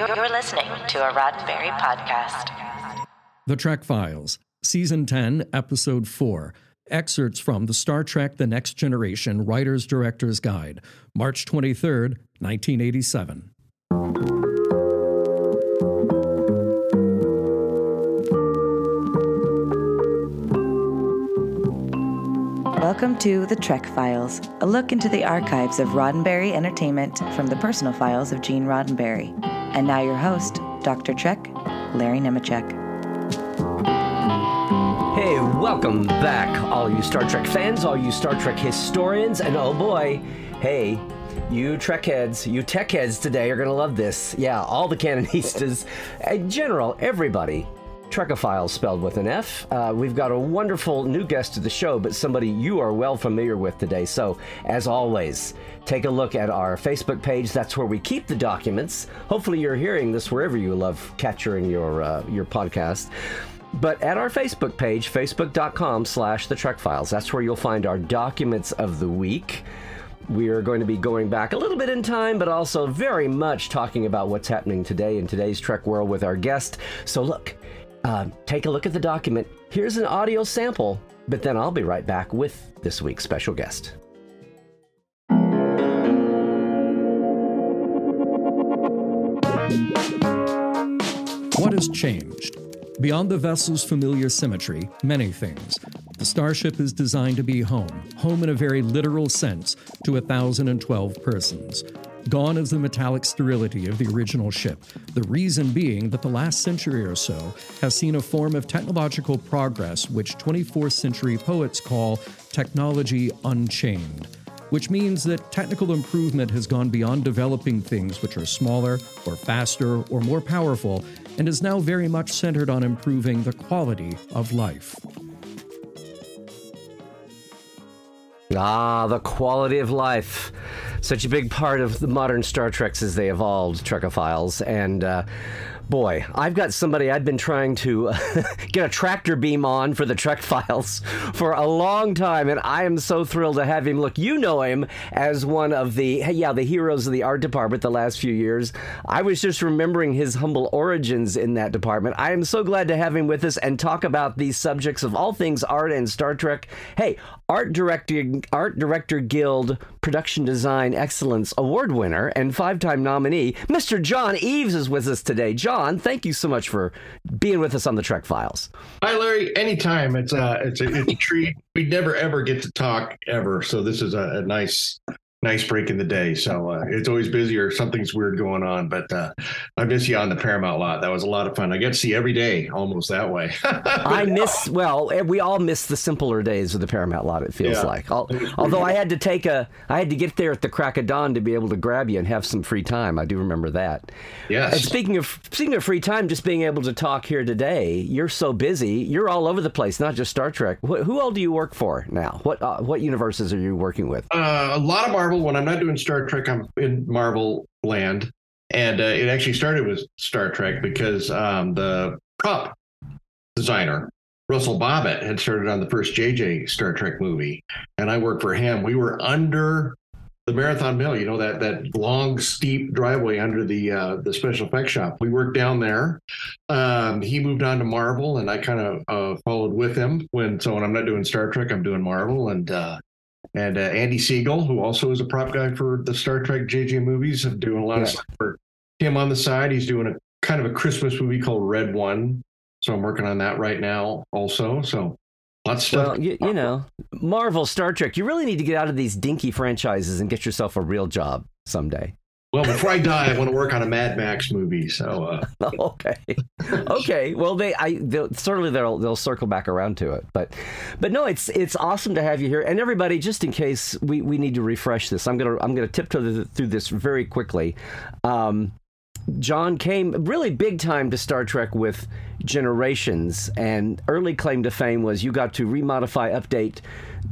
You're listening to a Roddenberry podcast. The Trek Files, Season 10, Episode 4. Excerpts from the Star Trek The Next Generation Writer's Director's Guide, March 23rd, 1987. Welcome to The Trek Files, a look into the archives of Roddenberry Entertainment from the personal files of Gene Roddenberry. And now your host, Dr. Trek, Larry Nemecek. Hey, welcome back, all you Star Trek fans, all you Star Trek historians, and oh boy, hey, you Trek heads, you tech heads today are going to love this. Yeah, all the canonistas, in general, everybody. Trekophiles spelled with an F. Uh, we've got a wonderful new guest to the show, but somebody you are well familiar with today. So, as always, take a look at our Facebook page. That's where we keep the documents. Hopefully, you're hearing this wherever you love capturing your uh, your podcast. But at our Facebook page, facebook.com slash the Trek Files, that's where you'll find our documents of the week. We are going to be going back a little bit in time, but also very much talking about what's happening today in today's Trek world with our guest. So, look, uh, take a look at the document. Here's an audio sample, but then I'll be right back with this week's special guest. What has changed? Beyond the vessel's familiar symmetry, many things. The starship is designed to be home, home in a very literal sense, to 1,012 persons. Gone is the metallic sterility of the original ship, the reason being that the last century or so has seen a form of technological progress which 24th century poets call technology unchained, which means that technical improvement has gone beyond developing things which are smaller or faster or more powerful and is now very much centered on improving the quality of life. Ah, the quality of life. Such a big part of the modern Star Treks as they evolved, Trekophiles. And uh, boy, I've got somebody I've been trying to get a tractor beam on for the Trek Files for a long time, and I am so thrilled to have him. Look, you know him as one of the yeah the heroes of the art department the last few years. I was just remembering his humble origins in that department. I am so glad to have him with us and talk about these subjects of all things art and Star Trek. Hey, art director art director guild production design excellence award winner and five-time nominee mr john eaves is with us today. John thank you so much for being with us on the trek files. Hi larry. Anytime. It's a it's a, it's a treat. We never ever get to talk ever. So this is a, a nice nice break in the day. So uh, it's always busy or something's weird going on. But uh, I miss you on the Paramount lot. That was a lot of fun. I get to see every day almost that way. I miss well, eh, we all miss the simpler days of the Paramount lot. It feels yeah. like. although I had to take a, I had to get there at the crack of dawn to be able to grab you and have some free time. I do remember that. Yes. And speaking of speaking of free time, just being able to talk here today. You're so busy. You're all over the place, not just Star Trek. Wh- who all do you work for now? What uh, what universes are you working with? Uh, a lot of Marvel. When I'm not doing Star Trek, I'm in Marvel land, and uh, it actually started with Star Trek because um, the prop designer Russell Bobbitt had started on the first JJ Star Trek movie, and I worked for him. We were under the Marathon Mill, you know that that long steep driveway under the uh, the special effects shop. We worked down there. Um, he moved on to Marvel, and I kind of uh, followed with him. When so when I'm not doing Star Trek, I'm doing Marvel, and uh, and uh, Andy Siegel, who also is a prop guy for the Star Trek JJ movies, I'm doing a lot yeah. of stuff for him on the side. He's doing a kind of a Christmas movie called Red One, so I'm working on that right now also. So lots of stuff. Well, you, you know, Marvel, Star Trek. You really need to get out of these dinky franchises and get yourself a real job someday. Well, before I die, I want to work on a Mad Max movie. So uh... okay, okay. Well, they, I, they'll, certainly they'll they'll circle back around to it. But, but no, it's it's awesome to have you here. And everybody, just in case we, we need to refresh this, I'm gonna I'm gonna tiptoe through this very quickly. Um, John came really big time to Star Trek with Generations, and early claim to fame was you got to remodify, update,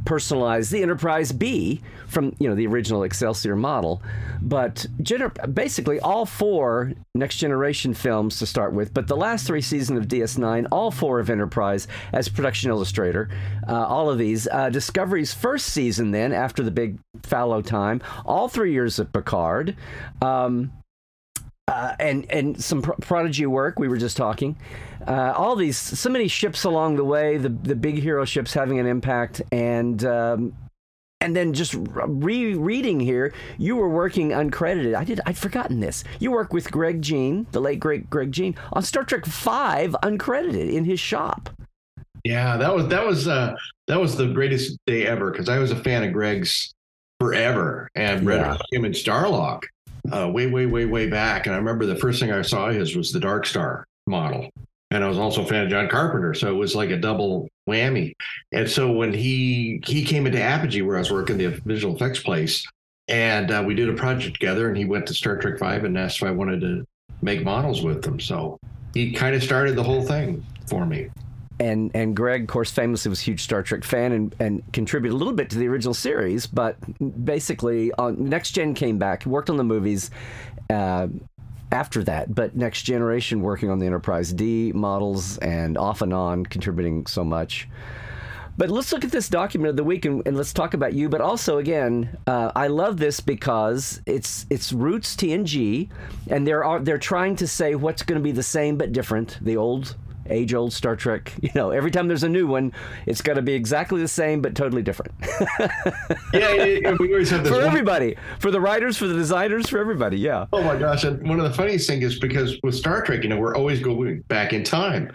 personalize the Enterprise B from you know the original Excelsior model. But gener- basically, all four Next Generation films to start with, but the last three seasons of DS9, all four of Enterprise as production illustrator, uh, all of these uh, Discovery's first season. Then after the big fallow time, all three years of Picard. Um, uh, and and some pro- prodigy work. We were just talking. Uh, all these, so many ships along the way. The the big hero ships having an impact, and um, and then just rereading here, you were working uncredited. I did. I'd forgotten this. You work with Greg Jein, the late great Greg Jein, on Star Trek Five, uncredited in his shop. Yeah, that was that was uh, that was the greatest day ever because I was a fan of Greg's forever and read yeah. him in Starlog uh, way, way, way, way back. And I remember the first thing I saw his was the Dark Star model. And I was also a fan of John Carpenter, so it was like a double whammy. And so when he he came into Apogee, where I was working the visual effects place, and uh, we did a project together, and he went to Star Trek Five and asked if I wanted to make models with them. So he kind of started the whole thing for me and and Greg, of course, famously was a huge Star Trek fan and, and contributed a little bit to the original series, but basically, on Next Gen came back, worked on the movies. Uh, after that, but Next Generation working on the Enterprise D models and off and on, contributing so much. But let's look at this document of the week and, and let's talk about you. But also, again, uh, I love this because it's it's roots TNG, and they're they're trying to say what's going to be the same but different. The old age old Star Trek. You know, every time there's a new one, it's got to be exactly the same but totally different. yeah, yeah, we always have this. For one. everybody, for the writers, for the designers, for everybody. Yeah. Oh my gosh! And one of the funniest things is because with Star Trek, you know, we're always going back in time,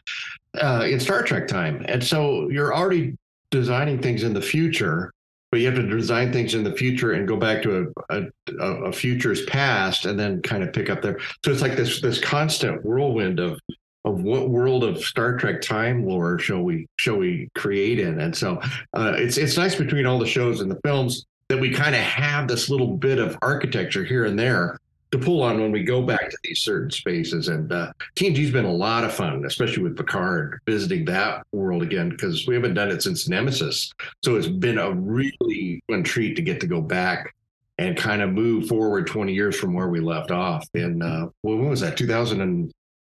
uh, in Star Trek time, and so you're already designing things in the future but you have to design things in the future and go back to a, a, a, future's past and then kind of pick up there. So it's like this this constant whirlwind of of what world of Star Trek time lore shall we shall we create in? And so uh, it's it's nice between all the shows and the films that we kind of have this little bit of architecture here and there to pull on when we go back to these certain spaces. And uh, TNG's been a lot of fun, especially with Picard visiting that world again because we haven't done it since Nemesis. So it's been a really fun treat to get to go back and kind of move forward 20 years from where we left off. And uh, when was that? 2000 and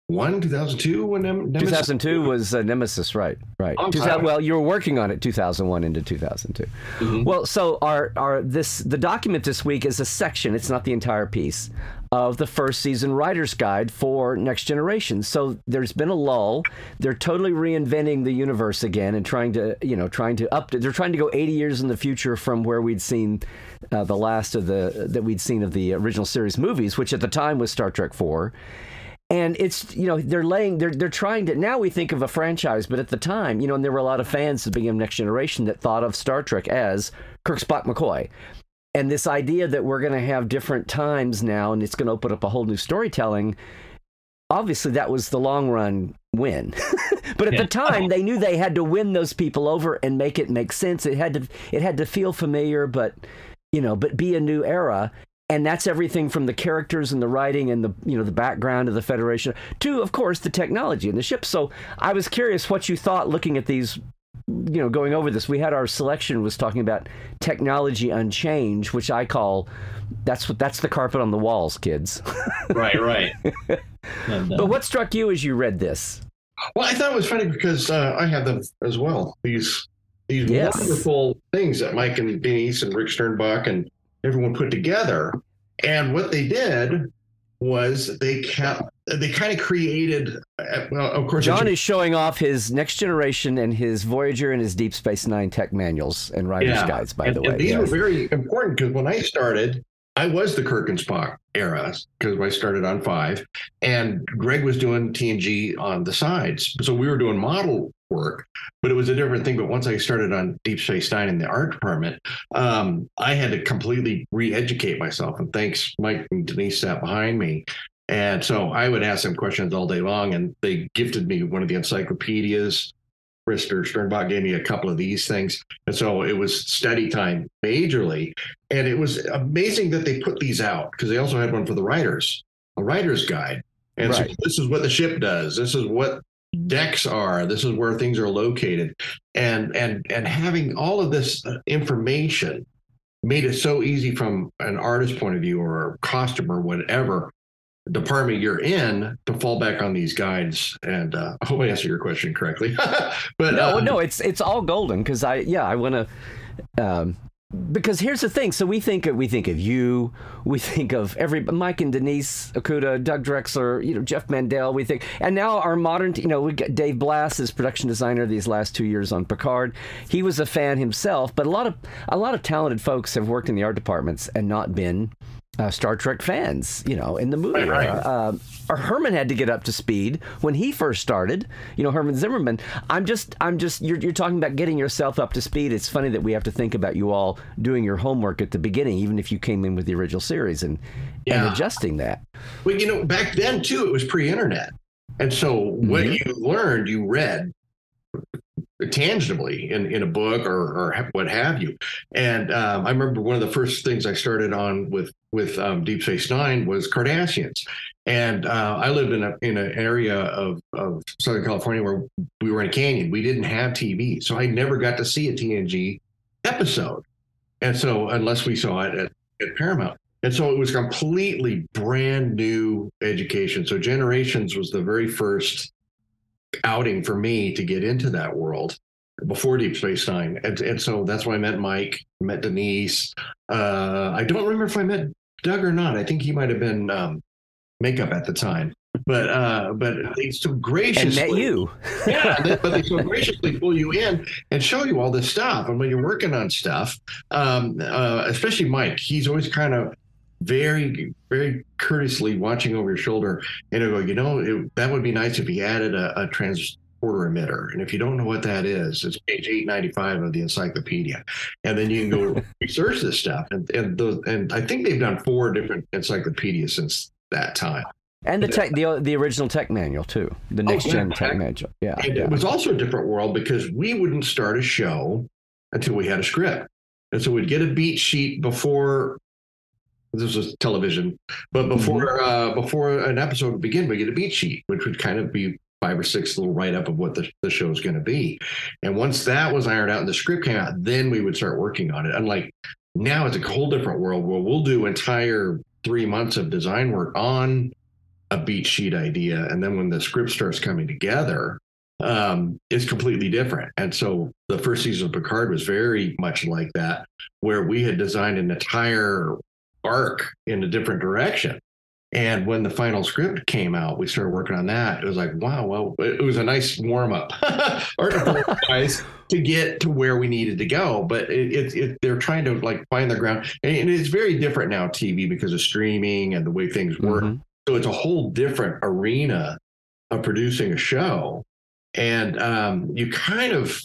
one 2002 when Nemesis 2002 was uh, Nemesis, right? Right. well, you were working on it 2001 into 2002. Mm-hmm. Well, so our our this the document this week is a section. It's not the entire piece of the first season writer's guide for Next Generation. So there's been a lull. They're totally reinventing the universe again and trying to you know trying to up. They're trying to go 80 years in the future from where we'd seen uh, the last of the that we'd seen of the original series movies, which at the time was Star Trek 4 and it's you know they're laying they're they're trying to now we think of a franchise but at the time you know and there were a lot of fans at the beginning of next generation that thought of star trek as kirk spock mccoy. And this idea that we're going to have different times now and it's going to open up a whole new storytelling obviously that was the long run win. But at yeah. the time they knew they had to win those people over and make it make sense. It had to it had to feel familiar but you know but be a new era and that's everything from the characters and the writing and the you know the background of the federation to of course the technology and the ships. so i was curious what you thought looking at these you know going over this we had our selection was talking about technology unchanged which i call that's what that's the carpet on the walls kids right right and, uh, but what struck you as you read this well i thought it was funny because uh, i have them as well these these yes. wonderful things that mike and denise and rick sternbach and everyone put together. And what they did was they kept they kind of created uh, well of course john is showing off his next generation and his voyager and his deep space nine tech manuals and writer's yeah. guides by and, the way these yes. were very important because when i started i was the kirk and spock era because i started on five and greg was doing tng on the sides so we were doing model work, but it was a different thing. But once I started on Deep Space Nine in the art department, um, I had to completely re-educate myself. And thanks, Mike and Denise sat behind me. And so I would ask them questions all day long, and they gifted me one of the encyclopedias. Rister Sternbach gave me a couple of these things. And so it was study time majorly. And it was amazing that they put these out because they also had one for the writers, a writer's guide. And right. so this is what the ship does. This is what decks are. This is where things are located. And and and having all of this uh, information made it so easy from an artist point of view or a costume or whatever department you're in to fall back on these guides. And uh, i hope i answered your question correctly. But no, uh, no it's it's all golden because i yeah i want to um, because here's the thing. So we think of we think of you, we think of every Mike and Denise Okuda, Doug Drexler, you know Jeff Mandel. We think, and now our modern, you know, we got Dave Blass as production designer these last two years on Picard. He was a fan himself, but a lot of a lot of talented folks have worked in the art departments and not been uh, Star Trek fans, you know, in the movie. Right, right. Uh, uh, Herman had to get up to speed when he first started. You know, Herman Zimmerman. I'm just, I'm just. You're, you're talking about getting yourself up to speed. It's funny that we have to think about you all doing your homework at the beginning, even if you came in with the original series and and adjusting that. Well, you know, back then too, it was pre-internet, and so what Mhm. you learned, you read tangibly in, in a book or, or what have you. And um, I remember one of the first things I started on with with um, Deep Space Nine was Cardassians, and uh, I lived in a in an area of of Southern California where we were in a canyon. We didn't have TV, so I never got to see a TNG episode, and so unless we saw it at, at Paramount. And so it was completely brand new education. So Generations was the very first outing for me to get into that world before Deep Space Nine. And, and so that's why I met Mike, met Denise. Uh, I don't remember if I met Doug or not. I think he might have been um, makeup at the time. But uh, but they so And graciously met you. yeah, they- but they so graciously pull you in and show you all this stuff. And when you're working on stuff, um, uh, especially Mike, he's always kind of very, very courteously watching over your shoulder and he'll go, you know, it, that would be nice if he added a, a transporter emitter. And if you don't know what that is, it's page 895 of the encyclopedia. And then you can go research this stuff. And and those, and I think they've done four different encyclopedias since that time. And the tech, the the original tech manual too, the oh, next yeah, gen tech- manual. Yeah, And yeah. it was also a different world because we wouldn't start a show until we had a script. And so we'd get a beat sheet before this was television, but before uh, before an episode would begin, we get a beat sheet, which would kind of be five or six little write up of what the, the show is going to be. And once that was ironed out and the script came out, then we would start working on it. Unlike now, it's a whole different world where we'll do entire three months of design work on a beat sheet idea, and then when the script starts coming together, um, it's completely different. And so the first season of Picard was very much like that, where we had designed an entire arc in a different direction. And when the final script came out, we started working on that. It was like, wow, well, it was a nice warm up, wise, to get to where we needed to go. But it, it, it, they're trying to like find their ground, and, it's very different now, TV, because of streaming and the way things work. Mhm. So it's a whole different arena of producing a show. And um, you kind of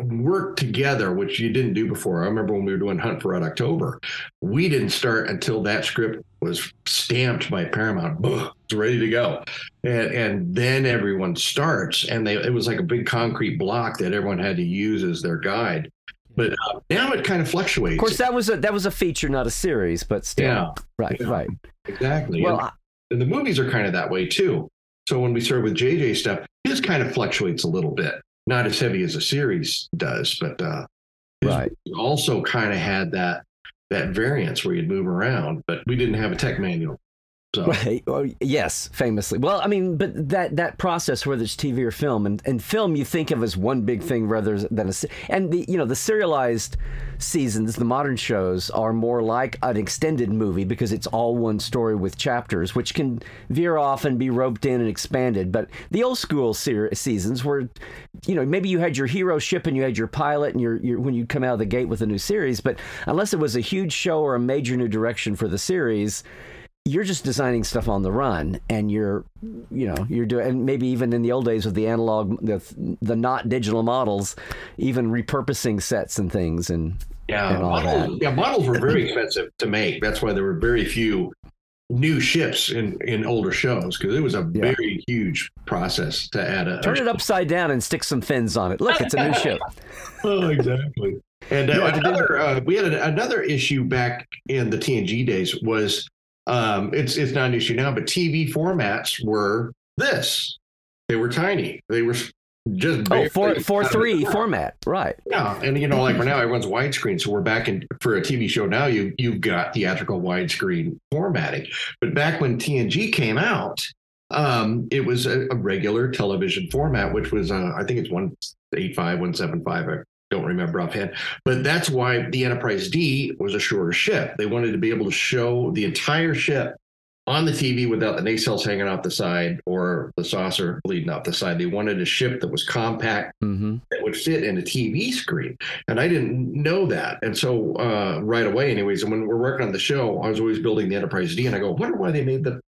work together, which you didn't do before. I remember when we were doing Hunt for Red October, we didn't start until that script was stamped by Paramount. It's ready to go. And, and then everyone starts. And they, it was like a big concrete block that everyone had to use as their guide. But uh, now it kind of fluctuates. Of course, that was a that was a feature, not a series, but still, Yeah. right, Yeah. right. exactly. Well, And- I- and the movies are kind of that way too. So when we started with JJ stuff, his kind of fluctuates a little bit, not as heavy as a series does, but uh, Right. also kind of had that that variance where you'd move around, but we didn't have a tech manual. So Right. Oh, yes, famously. Well, I mean, but that that process, whether it's TV or film, and, and film, you think of as one big thing rather than a. And the you know the serialized seasons, the modern shows are more like an extended movie because it's all one story with chapters, which can veer off and be roped in and expanded. But the old school ser- seasons were, you know, maybe you had your hero ship and you had your pilot and your, your when you come out of the gate with a new series, but unless it was a huge show or a major new direction for the series you're just designing stuff on the run and you're you know you're doing and maybe even in the old days with the analog the the not digital models even repurposing sets and things and yeah, and all models, that. yeah, models were very expensive to make. That's why there were very few new ships in in older shows because it was a Yeah. very huge process to add a turn it upside down and stick some fins on it look it's a new ship Oh, exactly. And uh, Yeah, another, uh, we had another issue back in the TNG days was um, it's it's not an issue now, but TV formats were this. They were tiny. They were just oh four four three format right Yeah, and you know, like right now, everyone's widescreen, so we're back in for a TV show now. You you've got theatrical widescreen formatting, but back when TNG came out, um, it was a, a regular television format, which was uh, I think it's one eight five, one seven five. I don't remember offhand. But that's why the Enterprise D was a shorter ship. They wanted to be able to show the entire ship on the TV without the nacelles hanging off the side or the saucer bleeding off the side. They wanted a ship that was compact Mm-hmm. that would fit in a TV screen. And I didn't know that. And so uh, right away, anyways, and when we're working on the show, I was always building the Enterprise D, and I go, wonder why they made the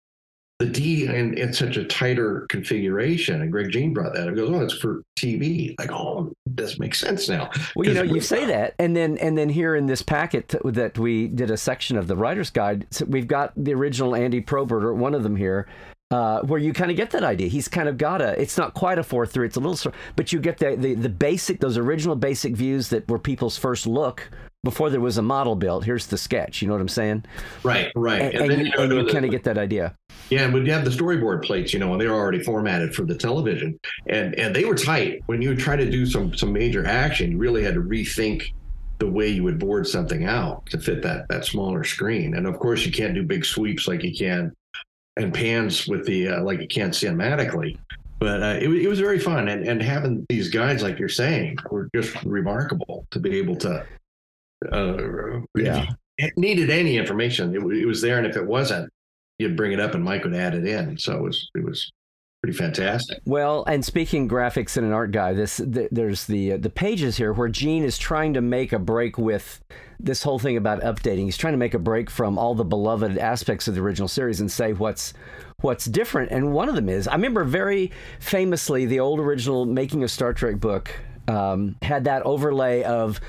the D in, in such a tighter configuration. And Greg Jein brought that. He goes, oh, it's for TV. Like, oh, this makes sense now. Well, you know, you say that, and then and then here in this packet that we did a section of the writer's guide, so we've got the original Andy Proberter, one of them here, uh, where you kind of get that idea. He's kind of got a. It's not quite a four three. It's a little, but you get the, the the basic, those original basic views that were people's first look before there was a model built. Here's the sketch. You know what I'm saying? Right, right. And, And, then you, you, know, you kind of get that idea. Yeah, and we'd have the storyboard plates, you know, and they're already formatted for the television, and and they were tight. When you would try to do some some major action, you really had to rethink the way you would board something out to fit that that smaller screen. And of course, you can't do big sweeps like you can and pans with the uh, like you can't cinematically. But uh, it, it was very fun, and and having these guides, like you're saying, were just remarkable to be able to. Uh, Yeah. needed any information, it, it was there, and if it wasn't, you'd bring it up and Mike would add it in. So it was it was pretty fantastic. Well, and speaking graphics and an art guy, this th- there's the uh, the pages here where Gene is trying to make a break with this whole thing about updating. He's trying to make a break from all the beloved aspects of the original series and say what's what's different. And one of them is I remember very famously the old original Making of Star Trek book um, had that overlay of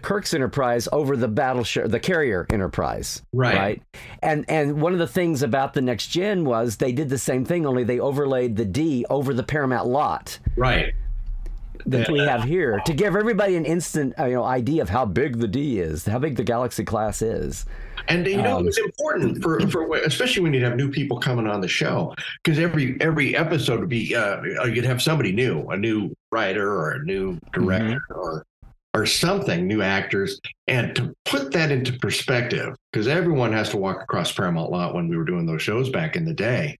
Kirk's Enterprise over the battleship, the carrier Enterprise, Right. Right, and and one of the things about the next gen was they did the same thing, only they overlaid the D over the Paramount lot Right. That we have here to give everybody an instant uh, you know idea of how big the D is, how big the Galaxy class is. And you know, Um, it was important for for especially when you'd have new people coming on the show because every every episode would be uh, you'd have somebody new, a new writer or a new director or or something, new actors, and to put that into perspective because everyone has to walk across Paramount Lot when we were doing those shows back in the day.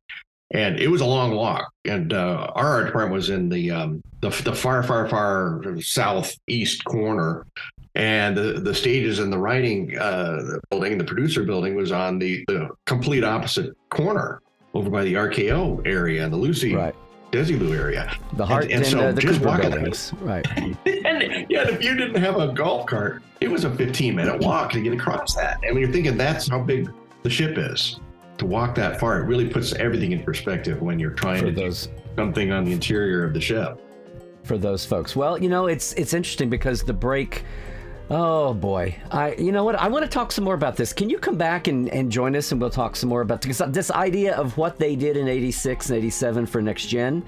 And it was a long walk, and uh, our art department was in the um, the, the far, far, far southeast corner, and the, the stages and the writing uh, building, the producer building, was on the, the complete opposite corner over by the RKO area and the Lucy Right. Desilu area. The Hart and and, so uh, the just Cooper walking- buildings, right? And yeah, if you didn't have a golf cart, it was a 15 minute walk to get across that. And when you're thinking that's how big the ship is, to walk that far, it really puts everything in perspective when you're trying For to those do something on the interior of the ship. for those folks. Well, you know, it's it's interesting because the break. Oh boy, I you know what? I want to talk some more about this. Can you come back and, and join us and we'll talk some more about because this idea of what they did in '86 and '87 for next gen,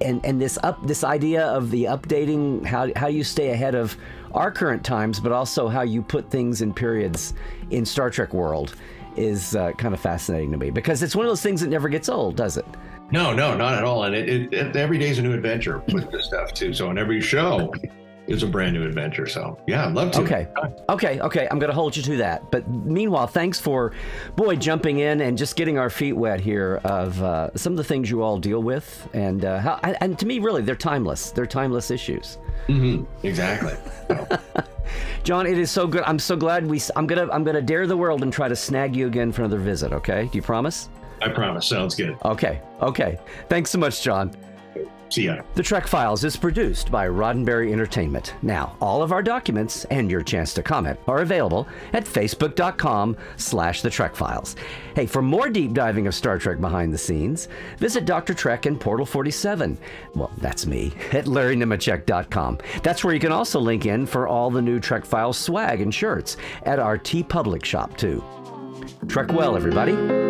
and and this up this idea of the updating how how you stay ahead of our current times, but also how you put things in periods in Star Trek world is uh, kind of fascinating to me because it's one of those things that never gets old, does it? No, no, not at all. And it, it, it a new adventure with this stuff too. So, and every show is a brand new adventure. So, yeah, I'd love to. Okay. Okay. Okay. I'm going to hold you to that. But meanwhile, thanks for, boy, jumping in and just getting our feet wet here of uh, some of the things you all deal with. And, uh, how, and, to me, really, they're timeless. They're timeless issues. Mhm, exactly. John, it is so good. I'm so glad we. I'm gonna. I'm gonna dare the world and try to snag you again for another visit. Okay? Do you promise? I promise. Sounds good. Okay. Okay. Thanks so much, John. See ya. The Trek Files is produced by Roddenberry Entertainment. Now, all of our documents and your chance to comment are available at facebook.com slash the Trek Files. Hey, for more deep diving of Star Trek behind the scenes, visit Dr. Trek and Portal 47. Well, that's me, at larrynemecek.com. That's where you can also link in for all the new Trek Files swag and shirts at our TeePublic shop, too. Trek well, everybody.